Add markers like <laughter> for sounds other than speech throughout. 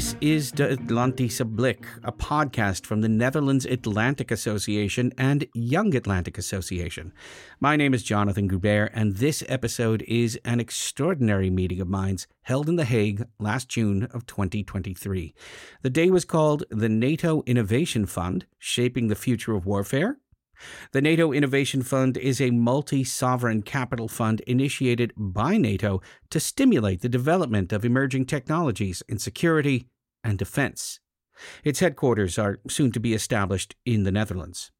This is De Atlantische Blik, a podcast from the Netherlands Atlantic Association and Young Atlantic Association. My name is Jonathan Goubert, and this episode is an extraordinary meeting of minds held in The Hague last June of 2023. The day was called the NATO Innovation Fund Shaping the Future of Warfare the NATO Innovation Fund is a multi sovereign capital fund initiated by NATO to stimulate the development of emerging technologies in security and defense. Its headquarters are soon to be established in the Netherlands.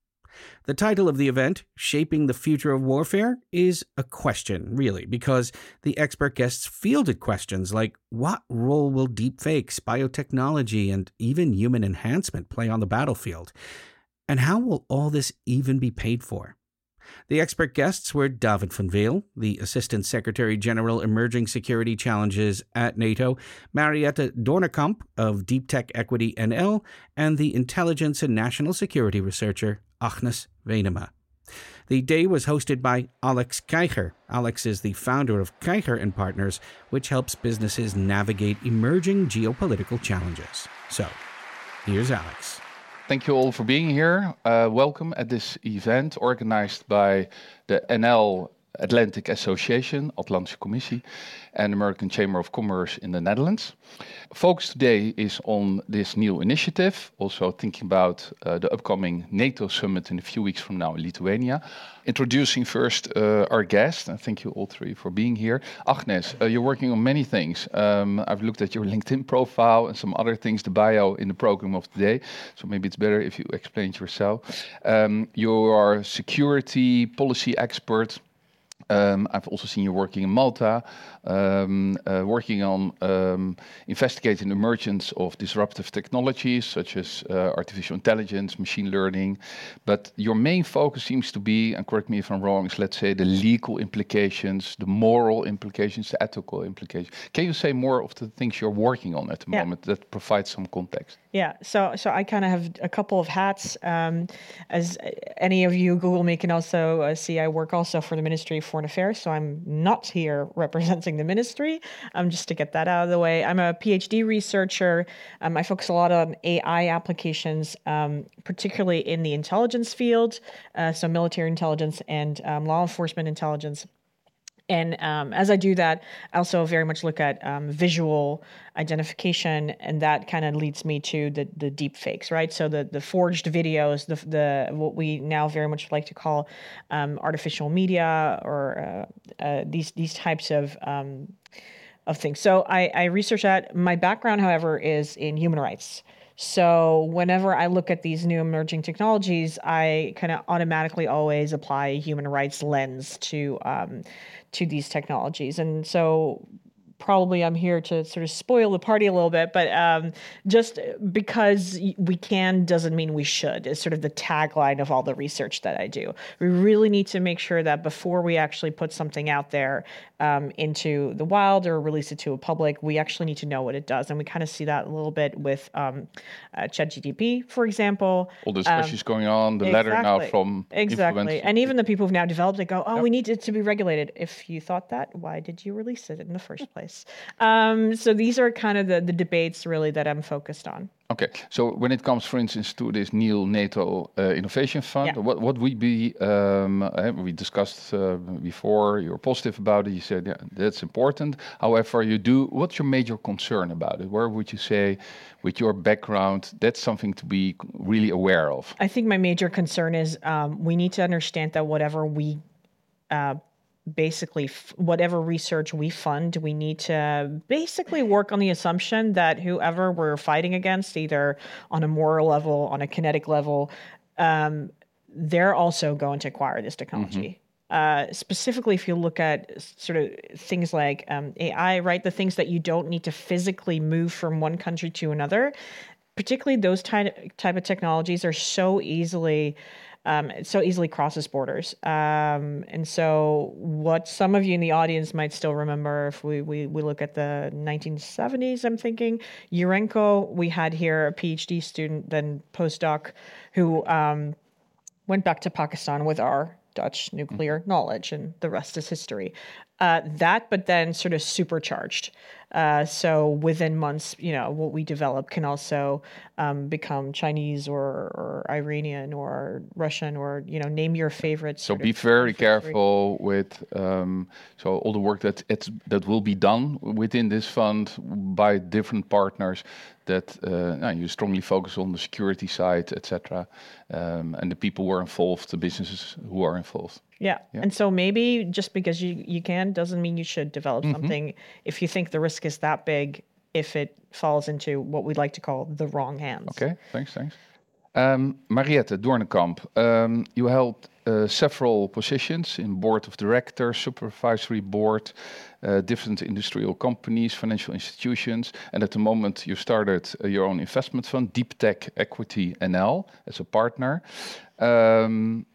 The title of the event, Shaping the Future of Warfare, is a question, really, because the expert guests fielded questions like what role will deepfakes, biotechnology, and even human enhancement play on the battlefield? And how will all this even be paid for? The expert guests were David van Weel, the Assistant Secretary General Emerging Security Challenges at NATO, Mariette Doornekamp of Deep Tech Equity NL, and the Intelligence and National Security researcher Agnes Venema. The day was hosted by Alex Krijger. Alex is the founder of Keiger and Partners, which helps businesses navigate emerging geopolitical challenges. So, here's Alex. Thank you all for being here. Uh, welcome at this event organized by the NL Atlantic Association, Atlantische Commissie, and American Chamber of Commerce in the Netherlands. Focus today is on this new initiative, also thinking about uh, the upcoming NATO summit in a few weeks from now in Lithuania. Introducing first uh, our guest, and thank you all three for being here. Agnes, uh, you're working on many things. Um, I've looked at your LinkedIn profile and some other things, the bio in the program of today, so maybe it's better if you explain it yourself. Um, you are security policy expert I've also seen you working in Malta, um, uh, working on um, investigating the emergence of disruptive technologies such as uh, artificial intelligence, machine learning. But your main focus seems to be, and correct me if I'm wrong, is let's say the legal implications, the moral implications, the ethical implications. Can you say more of the things you're working on at the yeah. moment that provide some context? Yeah, so so I kind of have a couple of hats. Um, as any of you Google me can also uh, see, I work also for the Ministry of Foreign Affairs. So I'm not here <laughs> representing the ministry. Um, just to get that out of the way, I'm a PhD researcher. Um, I focus a lot on AI applications, um, particularly in the intelligence field, uh, so military intelligence and um, law enforcement intelligence. And um, as I do that, I also very much look at um, visual identification, and that kind of leads me to the the deep fakes, right? So the the forged videos, the the what we now very much like to call um, artificial media, or uh, uh, these these types of um, of things. So I, I research that. My background, however, is in human rights. So whenever I look at these new emerging technologies, I kind of automatically always apply a human rights lens to um, to these technologies. And so probably I'm here to sort of spoil the party a little bit, but um, just because we can doesn't mean we should, is sort of the tagline of all the research that I do. We really need to make sure that before we actually put something out there um, into the wild or release it to a public, we actually need to know what it does. And we kind of see that a little bit with um, uh, for example. All the discussions um, going on, the exactly, letter now from exactly, and even the people who've now developed it go, "Oh, we need it to be regulated." If you thought that, why did you release it in the first place? Um, so these are kind of the the debates really that I'm focused on. Okay, so when it comes, for instance, to this new NATO uh, Innovation Fund, yeah. what what would be? Um, uh, we discussed uh, before. You're positive about it. You said yeah, that's important. However, you do. What's your major concern about it? Where would you say, with your background, that's something to be really aware of? I think my major concern is um, we need to understand that whatever we uh, basically f- whatever research we fund, we need to basically work on the assumption that whoever we're fighting against, either on a moral level, on a kinetic level, um, they're also going to acquire this technology. Mm-hmm. Uh, specifically, if you look at sort of things like um, AI, right, the things that you don't need to physically move from one country to another, particularly those type type of technologies are so easily um, it so easily crosses borders. Um, and so, what some of you in the audience might still remember, if we, we, we look at the 1970s, I'm thinking, Urenco, we had here a PhD student, then postdoc, who um, went back to Pakistan with our Dutch nuclear knowledge, and the rest is history. Uh, that, but then sort of supercharged. Uh, so within months, you know, what we develop can also um, become Chinese or, or Iranian or Russian or you know, name your favorite. So be very careful with um, so all the work that it's that will be done within this fund by different partners. That uh, you strongly focus on the security side, etc., um, and the people who are involved, the businesses who are involved. Yeah. yeah. And so maybe just because you, you can doesn't mean you should develop mm-hmm. something if you think the risk is that big, if it falls into what we'd like to call the wrong hands. Okay, thanks, thanks. Um, Mariette Doornekamp, um, you held uh, several positions in board of directors, supervisory board, uh, different industrial companies, financial institutions, and at the moment you started uh, your own investment fund, Deep Tech Equity NL, as a partner. Um,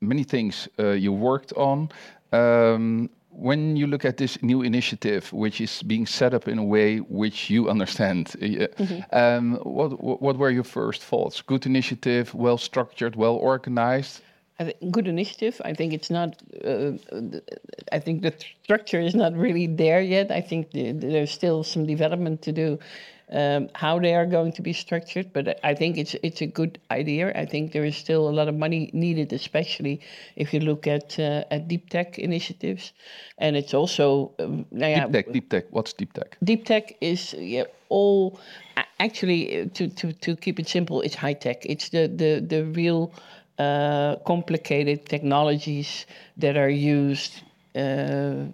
many things uh, you worked on. Um, when you look at this new initiative, which is being set up in a way which you understand, uh, mm-hmm. um, what what were your first thoughts? Good initiative, well structured, well organized. good initiative. I think it's not. Uh, I think the structure is not really there yet. I think the, there's still some development to do um, how they are going to be structured. But I think it's it's a good idea. I think there is still a lot of money needed, especially if you look at uh, at deep tech initiatives, and it's also um, yeah, deep tech. Deep tech. What's deep tech? Deep tech is yeah, all actually to, to to keep it simple. It's high tech. It's the the the real uh, complicated technologies that are used uh,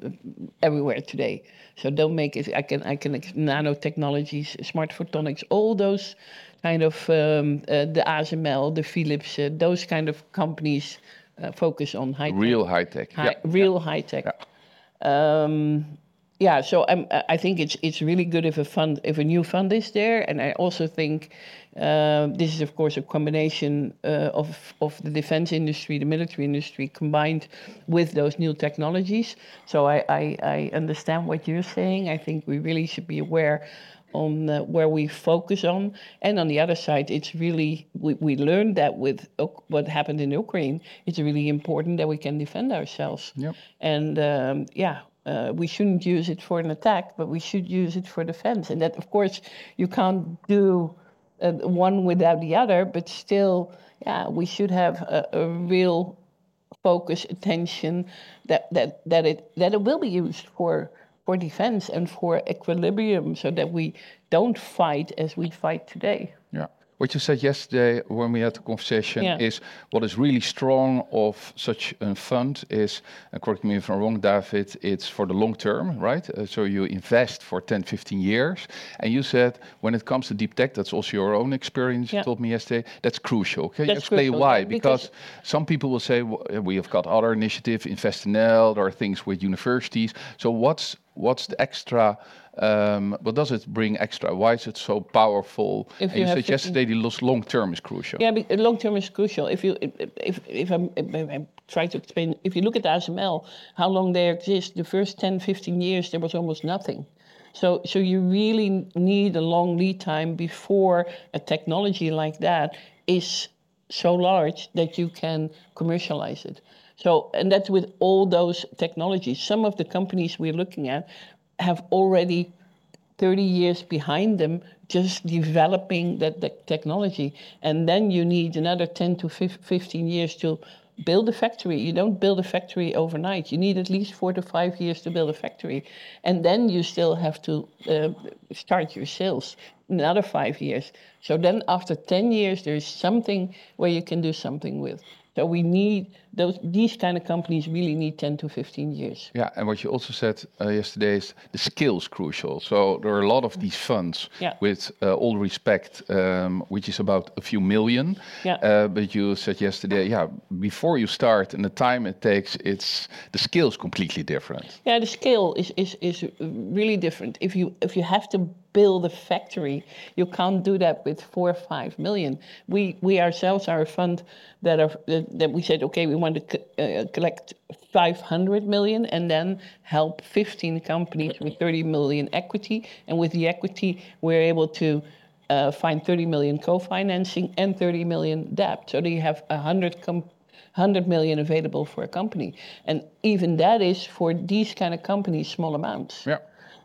everywhere today. So don't make it. I can I can nanotechnologies, smart photonics, all those kind of um, uh, the ASML, the Philips, uh, those kind of companies uh, focus on high real high tech, yeah. real yeah. high tech. Yeah. Um, yeah, so I'm, I think it's it's really good if a fund if a new fund is there, and I also think uh, this is of course a combination uh, of of the defense industry, the military industry combined with those new technologies. So I I, I understand what you're saying. I think we really should be aware on uh, where we focus on, and on the other side, it's really we, we learned that with what happened in Ukraine, it's really important that we can defend ourselves. Yep. And um, yeah, uh, we shouldn't use it for an attack, but we should use it for defense. And that, of course, you can't do uh, one without the other, but still, yeah, we should have a, a, real focus, attention that, that, that, it, that it will be used for, for defense and for equilibrium so that we don't fight as we fight today. What you said yesterday when we had the conversation yeah. is what is really strong of such a fund is, and correct me if I'm wrong, David, it's for the long term, right? Uh, so you invest for 10, 15 years. And you said when it comes to deep tech, that's also your own experience, yeah. you told me yesterday, that's crucial. Can that's you explain crucial, why? Because, because, some people will say, well, we have got other initiatives, InvestNL, there are things with universities. So what's what's the extra um, what does it bring extra? Why is it so powerful? If and you, you said yesterday the long term is crucial. Yeah, long term is crucial. If you if if, if I'm, if I'm trying to explain, if you look at the ASML, how long they exist, the first 10, 15 years there was almost nothing. So, so you really need a long lead time before a technology like that is so large that you can commercialize it. So, and that's with all those technologies. Some of the companies we're looking at have already 30 years behind them just developing that, technology. And then you need another 10 to 15 years to build a factory. You don't build a factory overnight. You need at least four to five years to build a factory. And then you still have to uh, start your sales another five years. So then after 10 years, there is something where you can do something with. So we need those these kind of companies really need 10 to 15 years. Yeah, and what you also said uh, yesterday is the skills crucial. So there are a lot of these funds yeah. with uh, all respect, um, which is about a few million. Yeah. Uh, but you said yesterday, yeah, before you start and the time it takes, it's the skills completely different. Yeah, the scale is, is, is really different. If you if you have to build a factory. You can't do that with four or five million. We we ourselves are a fund that are that we said okay we want to uh, collect 500 million and then help 15 companies with 30 million equity and with the equity we're able to uh, find 30 million co-financing and 30 million debt. So they have 100 com- 100 million available for a company. And even that is for these kind of companies, small amounts. Yeah.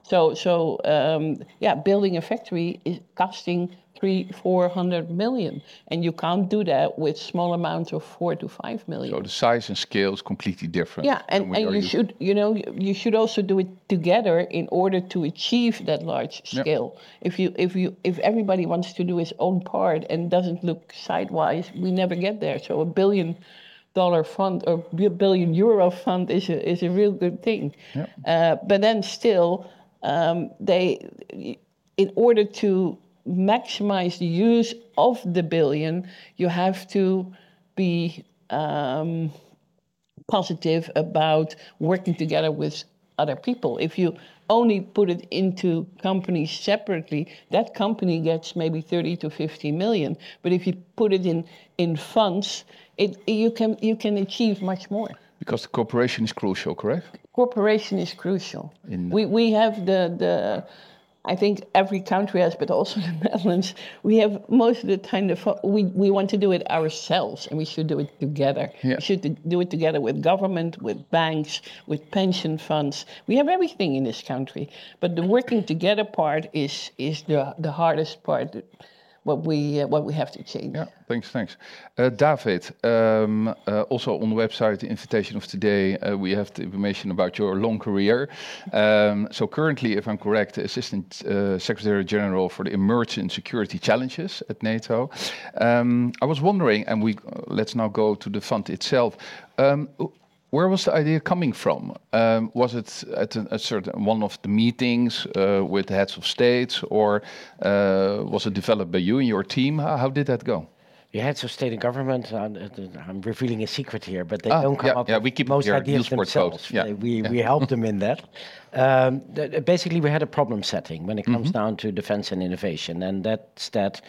So, so um, yeah, building a factory is costing three, four hundred million, and you can't do that with small amounts of four to five million. So the size and scale is completely different. Yeah, and, and you used- should, you know, you should also do it together in order to achieve that large scale. If you, if you, if everybody wants to do his own part and doesn't look sidewise, we never get there. So a billion dollar fund or billion euro fund is a, is a real good thing. Uh, but then still, um, they, in order to maximize the use of the billion, you have to be um, positive about working together with other people. If you only put it into companies separately, that company gets maybe 30 to 50 million. But if you put it in, in funds, it, you, can, you can achieve much more. because the cooperation is crucial, correct? Cooperation is crucial. In- we, we have the, the, I think every country has, but also <laughs> the Netherlands, we have most of the time, the, we, we want to do it ourselves and we should do it together. Yeah. We should do- do it together with government, with banks, with pension funds. We have everything in this country, but the working together part is, is the, the hardest part, what we, uh, what we have to change. Yeah, thanks, thanks. Uh, David, um, uh, also on the website, the invitation of today, uh, we have the information about your long career. Um, so currently, if I'm correct, Assistant uh, Secretary General for the Emerging Security Challenges at NATO. Um, I was wondering, and we let's now go to the fund itself. Um, where was the idea coming from? Um, was it at a, a certain one of the meetings uh, with the heads of states, or uh, was it developed by you and your team? How, how did that go? The heads of state and government, uh, I'm revealing a secret here, but they Ah, don't come yeah, up yeah, with we keep most ideas themselves. yeah, Uh, We, we help them in that. <laughs> Um, th- basically, we had a problem setting when it comes Mm-hmm. down to defense and innovation, and that's that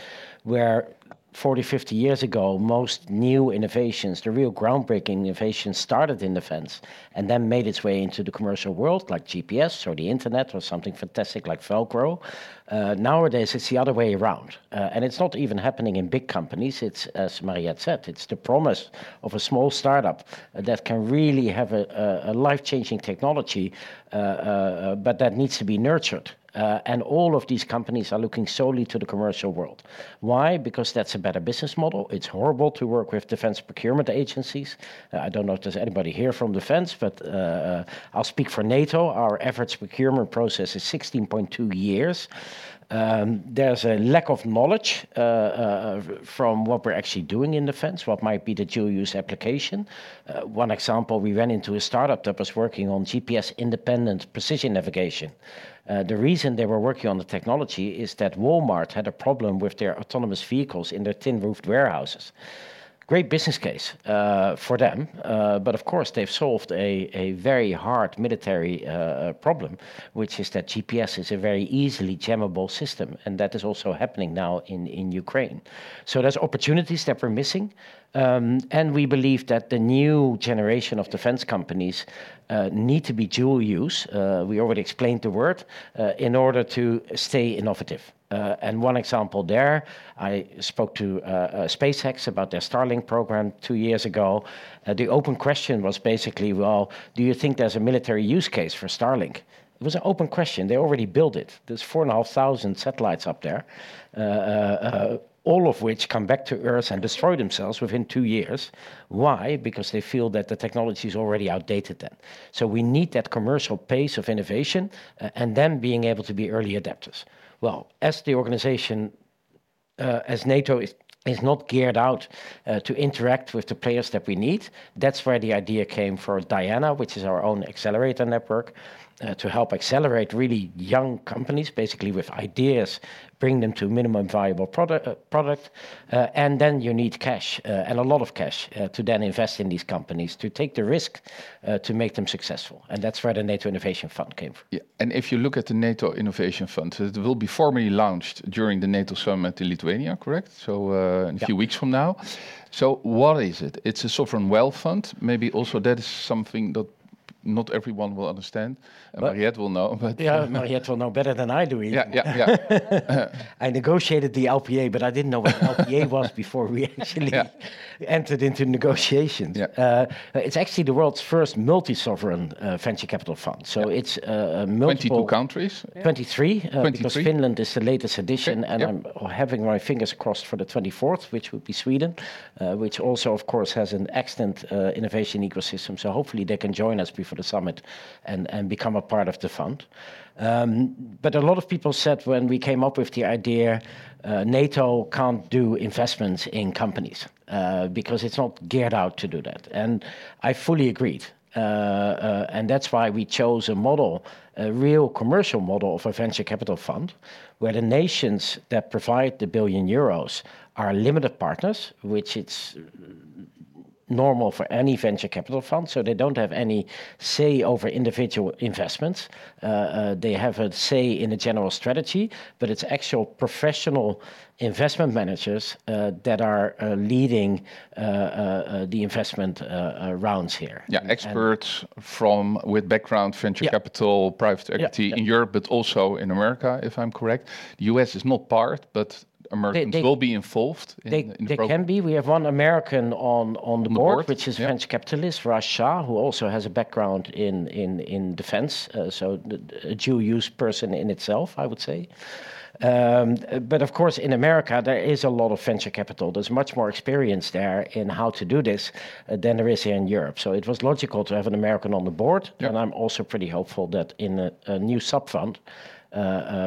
where 40, 50 years ago, most new innovations, the real groundbreaking innovations, started in defense and then made its way into the commercial world, like GPS or the internet or something fantastic like Velcro. Uh, nowadays, it's the other way around. Uh, and it's not even happening in big companies. It's, as Mariette said, it's the promise of a small startup uh, that can really have a, a, life changing technology, uh, uh, but that needs to be nurtured. Uh, and all of these companies are looking solely to the commercial world. Why? Because that's a better business model. It's horrible to work with defense procurement agencies. Uh, I don't know if there's anybody here from defense, but uh, uh, I'll speak for NATO. Our average procurement process is 16.2 years. Um, there's a lack of knowledge uh, uh, from what we're actually doing in defense, what might be the dual use application. Uh, one example, we ran into a startup that was working on GPS independent precision navigation. Uh, the reason they were working on the technology is that Walmart had a problem with their autonomous vehicles in their tin roofed warehouses. Great business case uh, for them, uh, but of course they've solved a, a very hard military uh, problem, which is that GPS is a very easily jammable system, and that is also happening now in, in Ukraine. So there's opportunities that we're missing, um, and we believe that the new generation of defense companies uh, need to be dual use. Uh, we already explained the word uh, in order to stay innovative. Uh, and one example there, I spoke to uh, uh, SpaceX about their Starlink program two years ago. Uh, the open question was basically, well, do you think there's a military use case for Starlink? It was an open question. They already built it. There's four and a half thousand satellites up there, uh, uh, all of which come back to Earth and destroy themselves within two years. Why? Because they feel that the technology is already outdated then. So we need that commercial pace of innovation and then being able to be early adapters. Well, as the organization, uh, as NATO is, is not geared out uh, to interact with the players that we need, that's where the idea came for Diana, which is our own accelerator network, uh, to help accelerate really young companies, basically with ideas, bring them to minimum viable product, uh, product uh, and then you need cash uh, and a lot of cash uh, to then invest in these companies to take the risk uh, to make them successful. And that's where the NATO Innovation Fund came from. Yeah, and if you look at the NATO Innovation Fund, it will be formally launched during the NATO summit in Lithuania, correct? So uh, in a few weeks from now. So what is it? It's a sovereign wealth fund. Maybe also that is something that not everyone will understand. And Mariette will know, <laughs> but Yeah, Mariette will know better than I do. Even. yeah, yeah, yeah. <laughs> I negotiated the LPA, but I didn't know what LPA <laughs> was before we actually Yeah. entered into negotiations. Yeah. Uh, it's actually the world's first multi-sovereign uh, venture capital fund. So it's uh, multiple 22 countries. 23, uh, because Finland is the latest edition, and yep. I'm having my fingers crossed for the 24th, which would be Sweden, uh, which also, of course, has an excellent uh, innovation ecosystem. So hopefully they can join us before the summit and, and become a part of the fund. Um, but a lot of people said when we came up with the idea, uh, NATO can't do investments in companies uh, because it's not geared out to do that. And I fully agreed. Uh, uh, and that's why we chose a model, a real commercial model of a venture capital fund, where the nations that provide the billion euros are limited partners, which it's normal for any venture capital fund, so they don't have any say over individual investments. Uh, uh, they have a say in the general strategy, but it's actual professional investment managers uh, that are uh, leading uh, uh, the investment rounds here. Yeah, experts from with background venture Yeah. capital, private equity in Europe, but also in America, if I'm correct. The US is not part, but Americans they- will be involved in, They, in the they can be. We have one American on, on the, the board, board, which is yeah. venture capitalist Raj Shah, who also has a background in in in defense, uh, so th- a dual use person in itself, I would say. Um, but of course, in America, there is a lot of venture capital. There's much more experience there in how to do this uh, than there is here in Europe. So it was logical to have an American on the board. And I'm also pretty hopeful that in a, a new sub fund,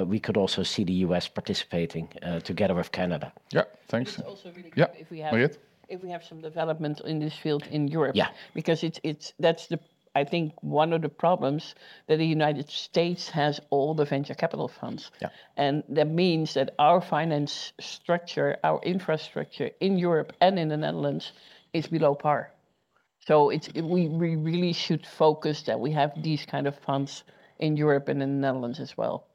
we could also see the US participating uh, together with Canada. Yeah, thanks. It's also really Yeah, good if we have Mariette? if we have some development in this field in Europe. Yeah. Because it's it's that's the I think one of the problems that the United States has all the venture capital funds. Yeah. And that means that our finance structure, our infrastructure in Europe and in the Netherlands is below par. So it's it, we, we really should focus that we have these kind of funds in Europe and in the Netherlands as well.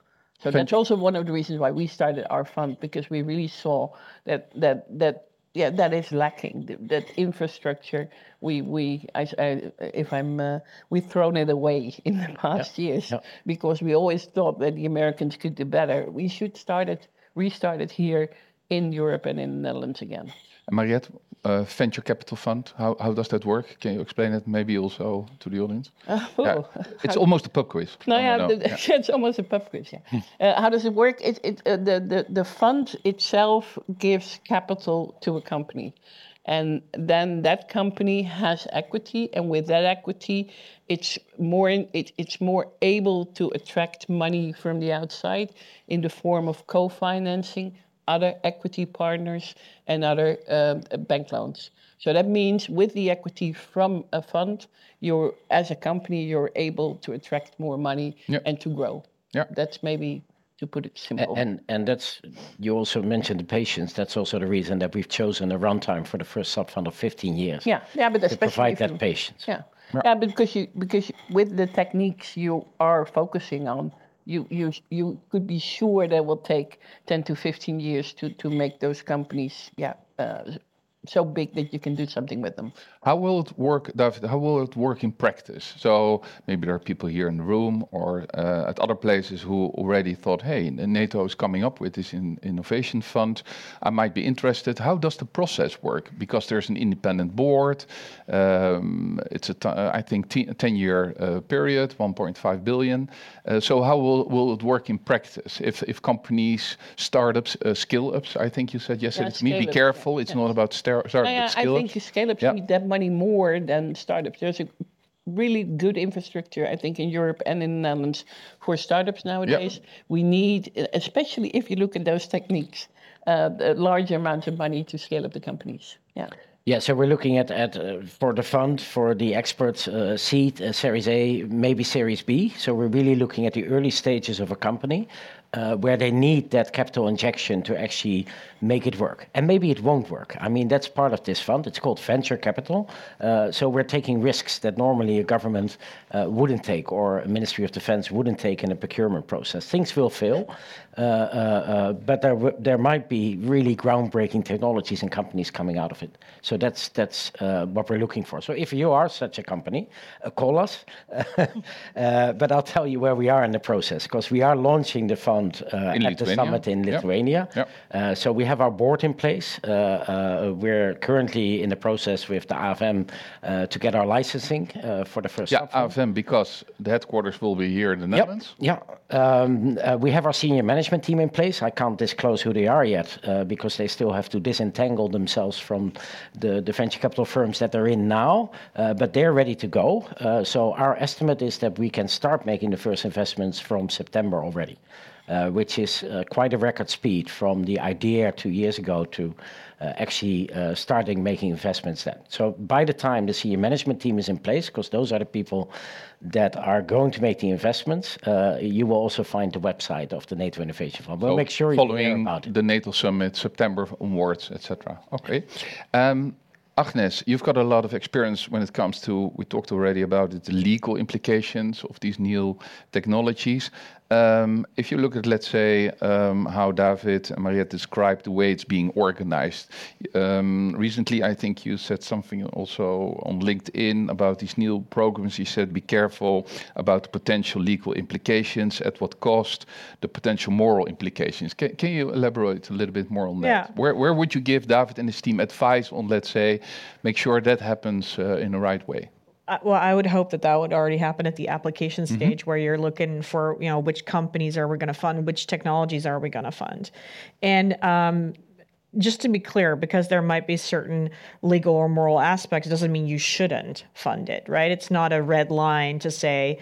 So that's also one of the reasons why we started our fund because we really saw that that that yeah that is lacking th- that infrastructure. We we I, I if I'm uh, we've thrown it away <laughs> in the past years because we always thought that the Americans could do better. We should start it restart it here in Europe and in the Netherlands again. Mariette, uh, venture capital fund, how, how does that work? Can you explain it maybe also to the audience? <laughs> Yeah, Oh. It's almost a pub quiz. No, yeah, the, <laughs> it's almost a pub quiz. Yeah. uh, how does it work? It, it, uh, the, the the fund itself gives capital to a company, and then that company has equity, and with that equity, it's more in, it, it's more able to attract money from the outside in the form of co-financing, other equity partners, and other um, bank loans. So that means with the equity from a fund, you're as a company you're able to attract more money Yeah. and to grow. Yeah. That's maybe to put it simple. And and that's you also mentioned the patience. That's also the reason that we've chosen a runtime for the first sub fund of 15 years. yeah, yeah, but To especially provide that you- patience. Yeah. yeah, because you because you- with the techniques you are focusing on, you you you could be sure that will take ten to fifteen years to to make those companies yeah uh, so big that you can do something with them. How will it work, David? How will it work in practice? So maybe there are people here in the room or uh, at other places who already thought, "Hey, NATO is coming up with this in innovation fund. I might be interested." How does the process work? Because there's an independent board. Um, it's a, t- I think, ten-year uh, period, 1.5 billion. Uh, so how will, will it work in practice? If if companies, startups, uh, scale-ups, I think you said yesterday Yeah, to me, be careful. It's not about star- startup, Yeah, but I scale-ups. think scale-ups Yeah. need that money more than startups. There's a really good infrastructure, I think, in Europe and in the Netherlands for startups nowadays. We need, especially if you look at those techniques, uh, a large amount of money to scale up the companies. Yeah. Yeah, so we're looking at, at uh, for the fund, for the experts, uh, seed, uh, Series A, maybe Series B. So we're really looking at the early stages of a company. Uh, where they need that capital injection to actually make it work. And maybe it won't work. I mean, that's part of this fund. It's called venture capital. Uh, so we're taking risks that normally a government uh, wouldn't take or a Ministry of Defense wouldn't take in a procurement process. Things will fail, uh, uh, uh, but there, there might be really groundbreaking technologies and companies coming out of it. So that's, that's what we're looking for. So if you are such a company, call us. <laughs> but I'll tell you where we are in the process because we are launching the fund at Lithuania. the summit in Lithuania. Yep. Yep. so we have our board in place. Uh, uh, we're currently in the process with the AFM uh, to get our licensing for the first. Yeah, AFM because the headquarters will be here in the Netherlands. Yeah, um, we have our senior management team in place. I can't disclose who they are yet because they still have to disentangle themselves from the, the venture capital firms that they're in now, but they're ready to go. so our estimate is that we can start making the first investments from September already. Uh, which is uh, quite a record speed from the idea two years ago to uh, actually starting making investments then. So by the time the senior management team is in place, because those are the people that are going to make the investments, you will also find the website of the NATO Innovation Fund. We'll make sure you hear about it. the NATO Summit, September onwards, etc. Okay. Um, Agnes, you've got a lot of experience when it comes to, we talked already about it, the legal implications of these new technologies. Um, if you look at, let's say, um, how David and Maria described the way it's being organized, um, recently I think you said something also on LinkedIn about these new programs. You said be careful about the potential legal implications, at what cost, the potential moral implications. Can, can you elaborate a little bit more on that? Yeah. Where, where would you give David and his team advice on, let's say, make sure that happens uh, in the right way? Well, I would hope that that would already happen at the application mm-hmm. stage where you're looking for, you know, which companies are we going to fund, which technologies are we going to fund, and um, just to be clear, because there might be certain legal or moral aspects, doesn't mean you shouldn't fund it, right? It's not a red line to say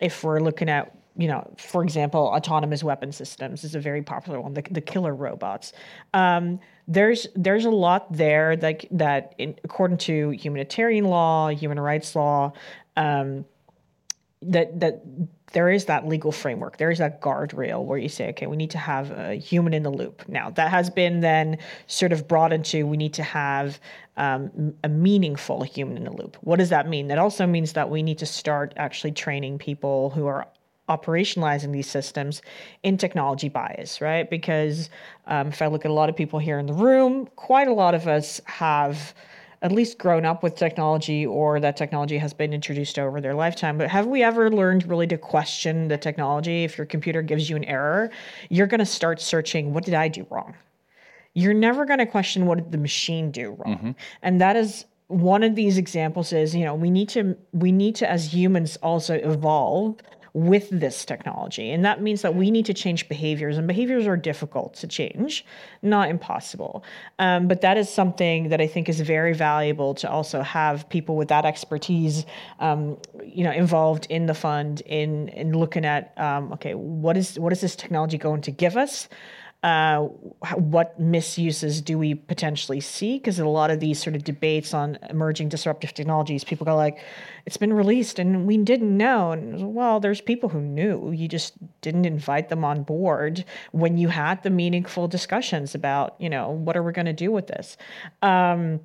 if we're looking at you know, for example, autonomous weapon systems is a very popular one. The, the killer robots. Um, there's there's a lot there that that in, according to humanitarian law, human rights law, um, that that there is that legal framework. There is that guardrail where you say, okay, we need to have a human in the loop. Now that has been then sort of brought into we need to have um, a meaningful human in the loop. What does that mean? That also means that we need to start actually training people who are operationalizing these systems in technology bias, right? Because um, if I look at a lot of people here in the room, quite a lot of us have at least grown up with technology or that technology has been introduced over their lifetime. But have we ever learned really to question the technology? If your computer gives you an error, you're going to start searching, what did I do wrong? You're never going to question what did the machine do wrong. Mm-hmm. And that is one of these examples is, you know, we need to we need to as humans also evolve with this technology. And that means that we need to change behaviors, and behaviors are difficult to change, not impossible. Um, but that is something that I think is very valuable to also have people with that expertise, um, you know, involved in the fund in in looking at um, okay, what is what is this technology going to give us? Uh, what misuses do we potentially see? Because a lot of these sort of debates on emerging disruptive technologies, people go like, "It's been released and we didn't know." And well, there's people who knew. You just didn't invite them on board when you had the meaningful discussions about, you know, what are we going to do with this. Um,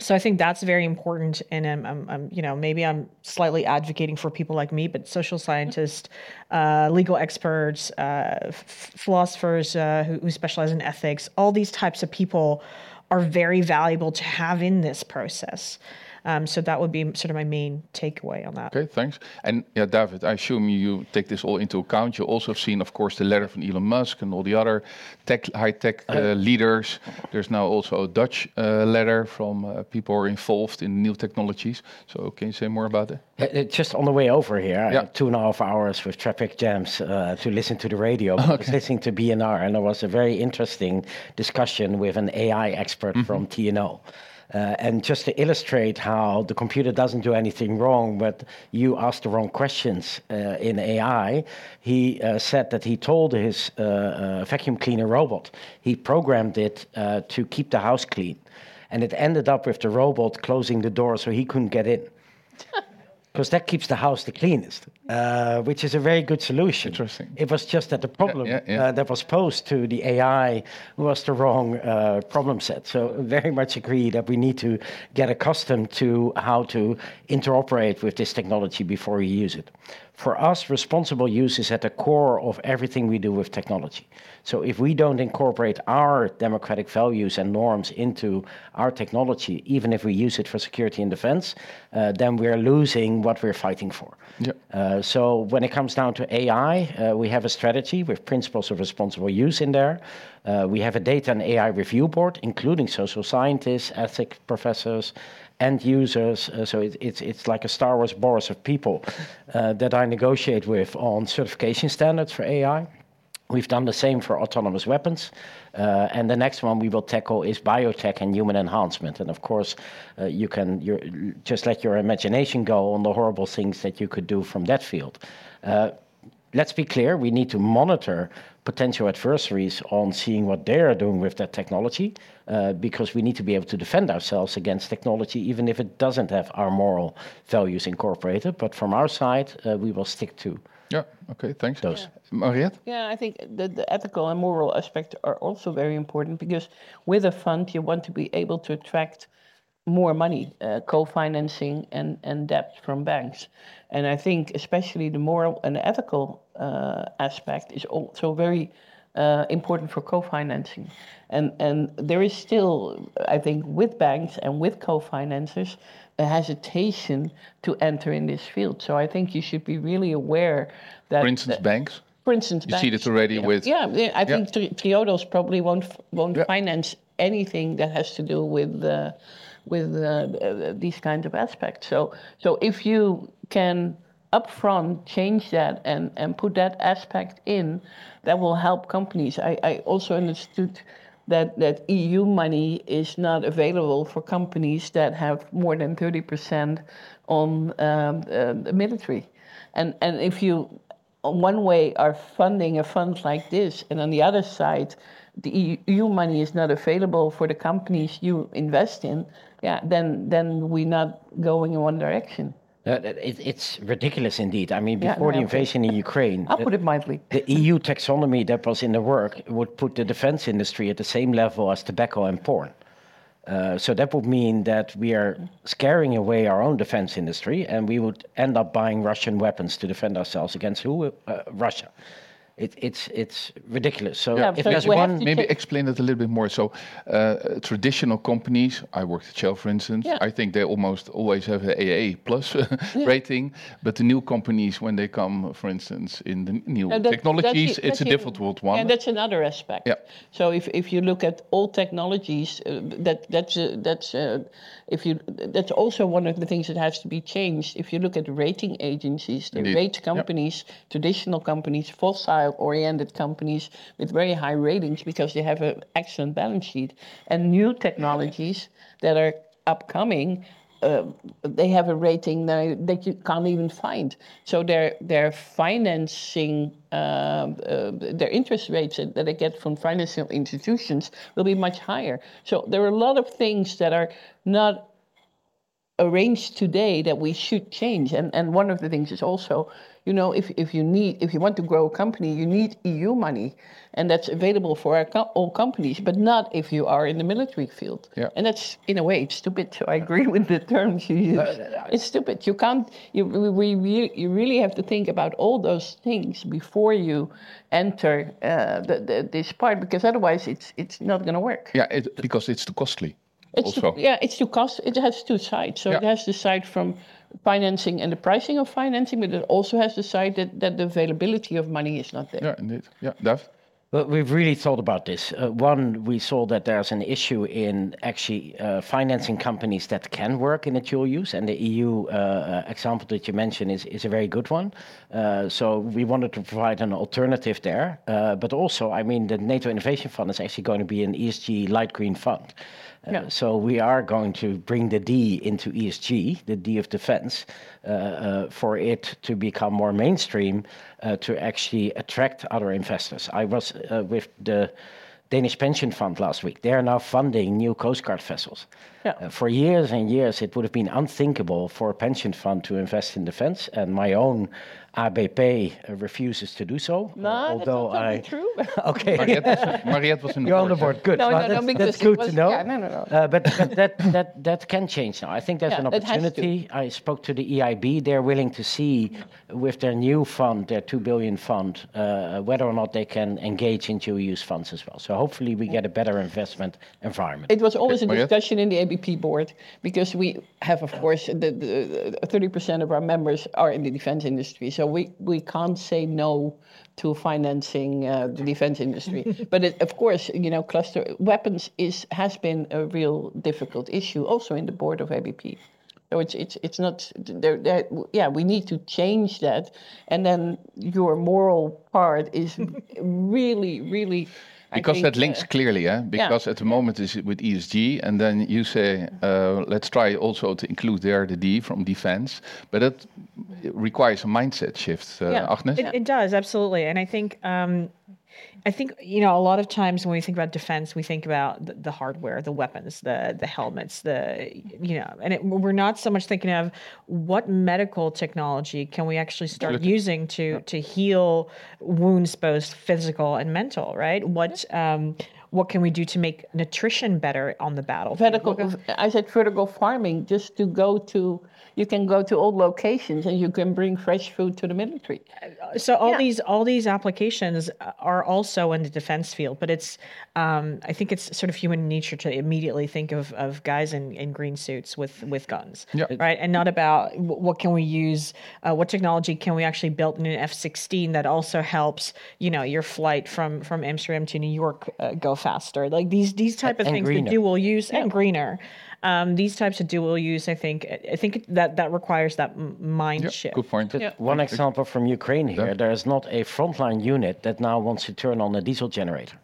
so I think that's very important, and I'm, I'm, I'm, you know, maybe I'm slightly advocating for people like me, but social scientists, uh, legal experts, uh, f- philosophers uh, who, who specialize in ethics, all these types of people are very valuable to have in this process. Um, so that would be sort of my main takeaway on that. Okay, thanks. And yeah, David, I assume you take this all into account. You also have seen, of course, the letter from Elon Musk and all the other tech, high-tech uh, uh, leaders. There's now also a Dutch uh, letter from uh, people who are involved in new technologies. So can you say more about it? Uh, just on the way over here, yeah. two and a half hours with traffic jams uh, to listen to the radio. Okay. I was listening to BNR, and there was a very interesting discussion with an AI expert mm -hmm. from TNO. Uh, and just to illustrate how the computer doesn't do anything wrong, but you ask the wrong questions uh, in AI, he uh, said that he told his uh, uh, vacuum cleaner robot, he programmed it uh, to keep the house clean. And it ended up with the robot closing the door so he couldn't get in. <laughs> because that keeps the house the cleanest, uh, which is a very good solution. Interesting. It was just that the problem yeah, yeah. Uh, that was posed to the AI was the wrong uh, problem set. So very much agree that we need to get accustomed to how to interoperate with this technology before we use it. For us, responsible use is at the core of everything we do with technology. So if we don't incorporate our democratic values and norms into our technology, even if we use it for security and defense, uh, then we're losing what we're fighting for. Yep. Uh, so when it comes down to AI, uh, we have a strategy with principles of responsible use in there. Uh, we have a data and AI review board, including social scientists, ethics professors, end users. Uh, so it, it's it's like a Star Wars Boris of people uh, that I negotiate with on certification standards for AI. We've done the same for autonomous weapons. Uh, and the next one we will tackle is biotech and human enhancement. And of course, uh, you can just let your imagination go on the horrible things that you could do from that field. Uh, let's be clear, we need to monitor potential adversaries on seeing what they are doing with that technology, uh, because we need to be able to defend ourselves against technology, even if it doesn't have our moral values incorporated. But from our side, uh, we will stick to. Yeah, okay, thanks. Those. Mariette? Yeah, I think the, the ethical and moral aspects are also very important because with a fund, you want to be able to attract more money, uh, co-financing and, and debt from banks. And I think especially the moral and ethical uh, aspect is also very uh, important for co-financing. And, and there is still, I think, with banks and with co-financers, a hesitation to enter in this field. So I think you should be really aware that... For instance, that, banks? For instance, you banks, see this already yeah, with... Yeah, yeah I think yeah. Triodos probably won't, won't yeah. finance anything that has to do with... Uh, with uh, these kinds of aspects. So, so if you can upfront change that and, and put that aspect in, that will help companies. I, I also understood that, that EU money is not available for companies that have more than 30% on um, uh, the military. And, and if you, on one way, are funding a fund like this, and on the other side, the EU money is not available for the companies you invest in, yeah, then then we're not going in one direction. Uh, it, it's ridiculous indeed. I mean, Yeah, before no, the invasion in Ukraine, I'll the, put it mildly. the EU taxonomy that was in the work would put the defense industry at the same level as tobacco and porn. Uh, so that would mean that we are scaring away our own defense industry, and we would end up buying Russian weapons to defend ourselves against who? Uh, Russia. It, it's it's ridiculous. So Yeah, if so there's one, Maybe explain it a little bit more. So, uh, traditional companies, I worked at Shell, for instance. Yeah. I think they almost always have an AA plus <laughs> rating. But the new companies, when they come, for instance, in the new that- technologies, that's- it's that's a even- difficult one. And that's another aspect. Yeah. So if, if you look at all technologies, uh, that that's uh, that's uh, if you that's also one of the things that has to be changed. If you look at rating agencies, they Indeed. rate Yep. companies, traditional companies, fossil-oriented companies with very high ratings because they have an excellent balance sheet, and new technologies that are upcoming uh, they have a rating that, you can't even find. So their their financing, uh, uh, their interest rates that they get from financial institutions will be much higher. So there are a lot of things that are not arranged today that we should change. And and one of the things is also, you know, if, if you need if you want to grow a company, you need EU money, and that's available for co- all companies, but not if you are in the military field. Yeah. And that's in a way it's stupid. So I agree with the terms you use. Uh, uh, uh, it's stupid. You can't. You we, we you really have to think about all those things before you enter uh, the, the, this part because otherwise it's it's not going to work. yeah, it, because it's too costly. It's also. too, yeah, it's too cost. It has two sides. So it has the side from financing and the pricing of financing, but it also has the side that, that the availability of money is not there. Yeah, indeed. Yeah, Dav? Well, we've really thought about this. Uh, one, we saw that there's an issue in actually uh, financing companies that can work in a dual use, and the EU uh, uh, example that you mentioned is, is a very good one. Uh, so we wanted to provide an alternative there. Uh, but also, I mean, the NATO Innovation Fund is actually going to be an ESG light green fund. Uh, Yeah. So we are going to bring the D into ESG, the D of defense, uh, uh, for it to become more mainstream, uh, to actually attract other investors. I was uh, with the Danish pension fund last week. They are now funding new Coast Guard vessels. Yeah. Uh, for years and years, it would have been unthinkable for a pension fund to invest in defense, and my own ABP uh, refuses to do so. No, although that's not I true. <laughs> okay, Mariette was, <laughs> Mariette was in the you're on the board, board. Good. No, Well, no, no, that's, because that's good was- to know. yeah, no, no, no. Uh, but but that <laughs> that that can change now. I think there's Yeah, an it has to. opportunity. I spoke to the EIB. They're willing to see with their new fund, their two billion fund, uh, whether or not they can engage in dual-use funds as well. So hopefully we get a better investment environment. It was always a Mariette? discussion in the ABP board because we have, of course, the, the, 30% of our members are in the defense industry. So we, we can't say no to financing uh, the defense industry. <laughs> but it, of course, you know, cluster weapons is has been a real difficult issue also in the board of ABP. So it's it's it's not there. there yeah, we need to change that, and then your moral part is <laughs> really, really. I Because think, that links uh, clearly, eh? because at the moment is with ESG, and then you say, uh, let's try also to include there the D from defense, but it requires a mindset shift, uh, Yeah. Agnes. It, it does absolutely, and I think um, I think you know a lot of times when we think about defense, we think about the, the hardware, the weapons, the the helmets, the you know, and it, we're not so much thinking of what medical technology can we actually start using to to heal wounds, both physical and mental, right? What um, what can we do to make nutrition better on the battlefield? vertical i said vertical farming just to go to you can go to old locations and you can bring fresh food to the military. So all these all these applications are also in the defense field but it's um, i think it's sort of human nature to immediately think of, of guys in, in green suits with with guns. Yeah. right? And not about what can we use uh, what technology can we actually build in an f-16 that also helps you know your flight from from amsterdam to new york uh, go faster. Like these these type of And things the greener. dual use and greener um, these types of dual use i think i think that that requires that m- mind Yeah, shift. good point. One example from Ukraine here, there is not a frontline unit that now wants to turn on a diesel generator.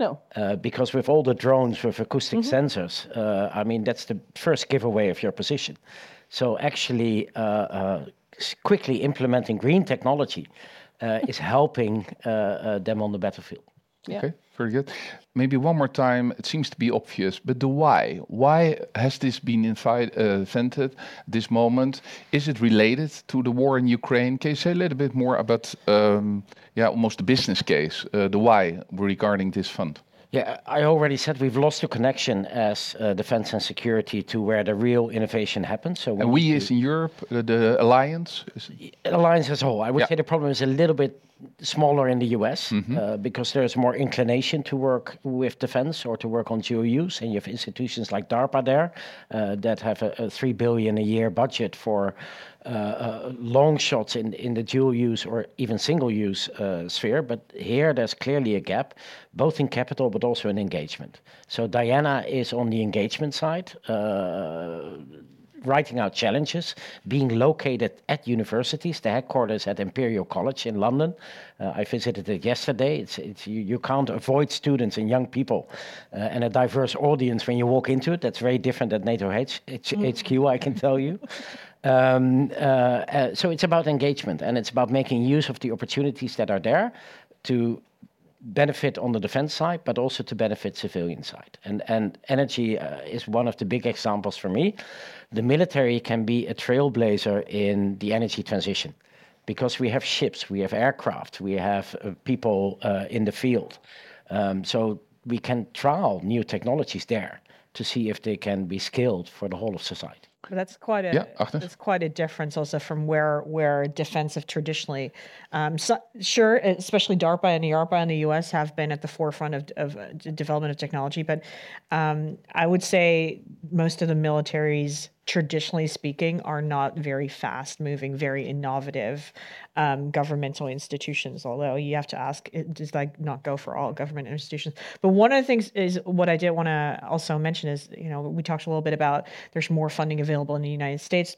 no. Uh, because with all the drones with acoustic sensors, uh, I mean, that's the first giveaway of your position. So actually, uh, uh, quickly implementing green technology uh, is helping uh, uh, them on the battlefield. yeah. Okay, very good. Maybe one more time. It seems to be obvious, but the why? Why has this been uh, invented? This moment is it related to the war in Ukraine? Can you say a little bit more about, um, yeah, almost the business case, uh, the why regarding this fund? Yeah, I already said we've lost the connection as uh, defense and security to where the real innovation happens. So And we is in Europe, uh, the alliance. Alliance as a whole. I would Yeah. say the problem is a little bit smaller in the US uh, because there's more inclination to work with defense or to work on use, and you have institutions like DARPA there uh, that have a, a three billion a year budget for. Uh, uh, long shots in in the dual use or even single use uh, sphere, but here there's clearly a gap, both in capital but also in engagement. So Diana is on the engagement side, uh, writing out challenges, being located at universities. The headquarters at Imperial College in London. Uh, I visited it yesterday. It's, it's you, you can't avoid students and young people uh, and a diverse audience when you walk into it. That's very different at NATO H, H, HQ, I can tell you. <laughs> Um, uh, uh, so it's about engagement and it's about making use of the opportunities that are there to benefit on the defense side, but also to benefit civilian side. And and energy uh, is one of the big examples for me. The military can be a trailblazer in the energy transition because we have ships, we have aircraft, we have uh, people uh, in the field. Um, so we can trial new technologies there to see if they can be scaled for the whole of society. That's quite a Yeah, that's quite a difference also from where where defense have traditionally, um, so, sure, especially DARPA and IARPA in the U.S. have been at the forefront of, of uh, development of technology. But um, I would say most of the militaries, traditionally speaking, are not very fast moving, very innovative um, governmental institutions. Although you have to ask, does like not go for all government institutions? But one of the things is what I did want to also mention is you know we talked a little bit about there's more funding available in the United States.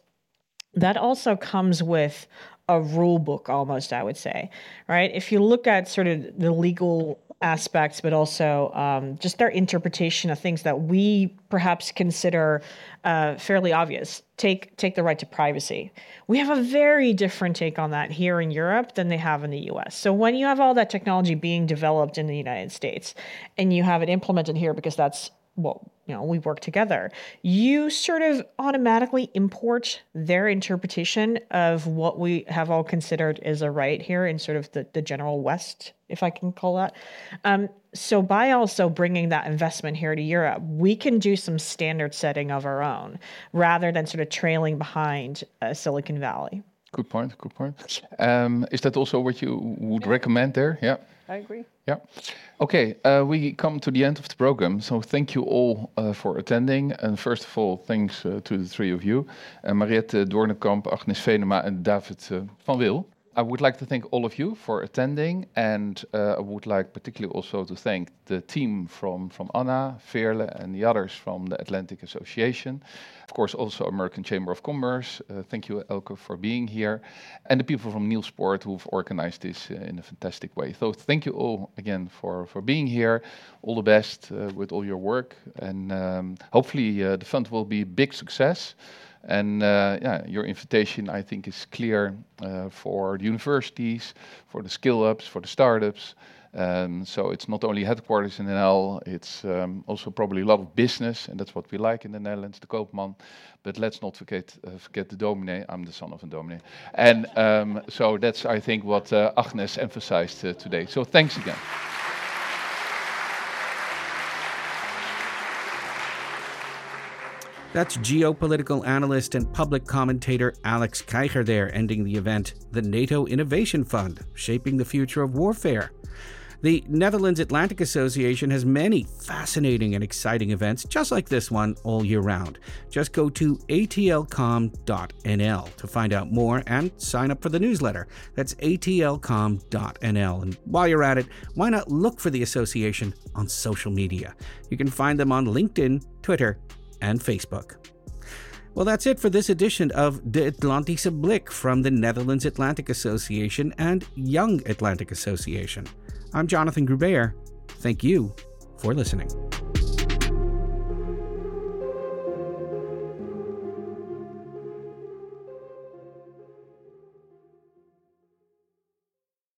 That also comes with a rule book almost i would say right if you look at sort of the legal aspects, but also um, just their interpretation of things that we perhaps consider uh, fairly obvious. Take take the right to privacy. We have a very different take on that here in Europe than they have in the U.S. So when you have all that technology being developed in the United States, and you have it implemented here because that's well, you know, we work together, you sort of automatically import their interpretation of what we have all considered as a right here in sort of the, the general West, if I can call that. Um, so by also bringing that investment here to Europe, we can do some standard setting of our own rather than sort of trailing behind uh, Silicon Valley. Good point. Good point. <laughs> Um, is that also what you would recommend there? Yeah. I agree. Yeah. Okay, uh, we come to the end of the program. So thank you all uh, for attending. And first of all, thanks uh, to the three of you, uh, Mariette Doornekamp, Agnes Venema, and David uh, van Weel. I would like to thank all of you for attending, and uh, I would like particularly also to thank the team from, from Anna, Veerle, and the others from the Atlantic Association. Of course, also American Chamber of Commerce. Uh, thank you, Elke, for being here, and the people from Nieuwspoort who've organized this uh, in a fantastic way. So thank you all again for, for being here. All the best uh, with all your work, and um, hopefully uh, the fund will be a big success. And uh, yeah, your invitation, I think, is clear uh, for the universities, for the scale-ups, for the startups. Um, so it's not only headquarters in NL, it's um, also probably a lot of business, and that's what we like in the Netherlands, the Koopman. But let's not forget uh, forget the dominee. I'm the son of a dominee, and um, so that's I think what uh, Agnes emphasized uh, today. So thanks again. That's geopolitical analyst and public commentator Alex Krijger there ending the event, the NATO Innovation Fund, Shaping the Future of Warfare. The Netherlands Atlantic Association has many fascinating and exciting events just like this one all year round. Just go to atlcom.nl to find out more and sign up for the newsletter. That's atlcom.nl. And while you're at it, why not look for the association on social media? You can find them on LinkedIn, Twitter, and Facebook. Well, that's it for this edition of De Atlantische Blik from the Netherlands Atlantic Association and Young Atlantic Association. I'm Jonathan Gruber. Thank you for listening.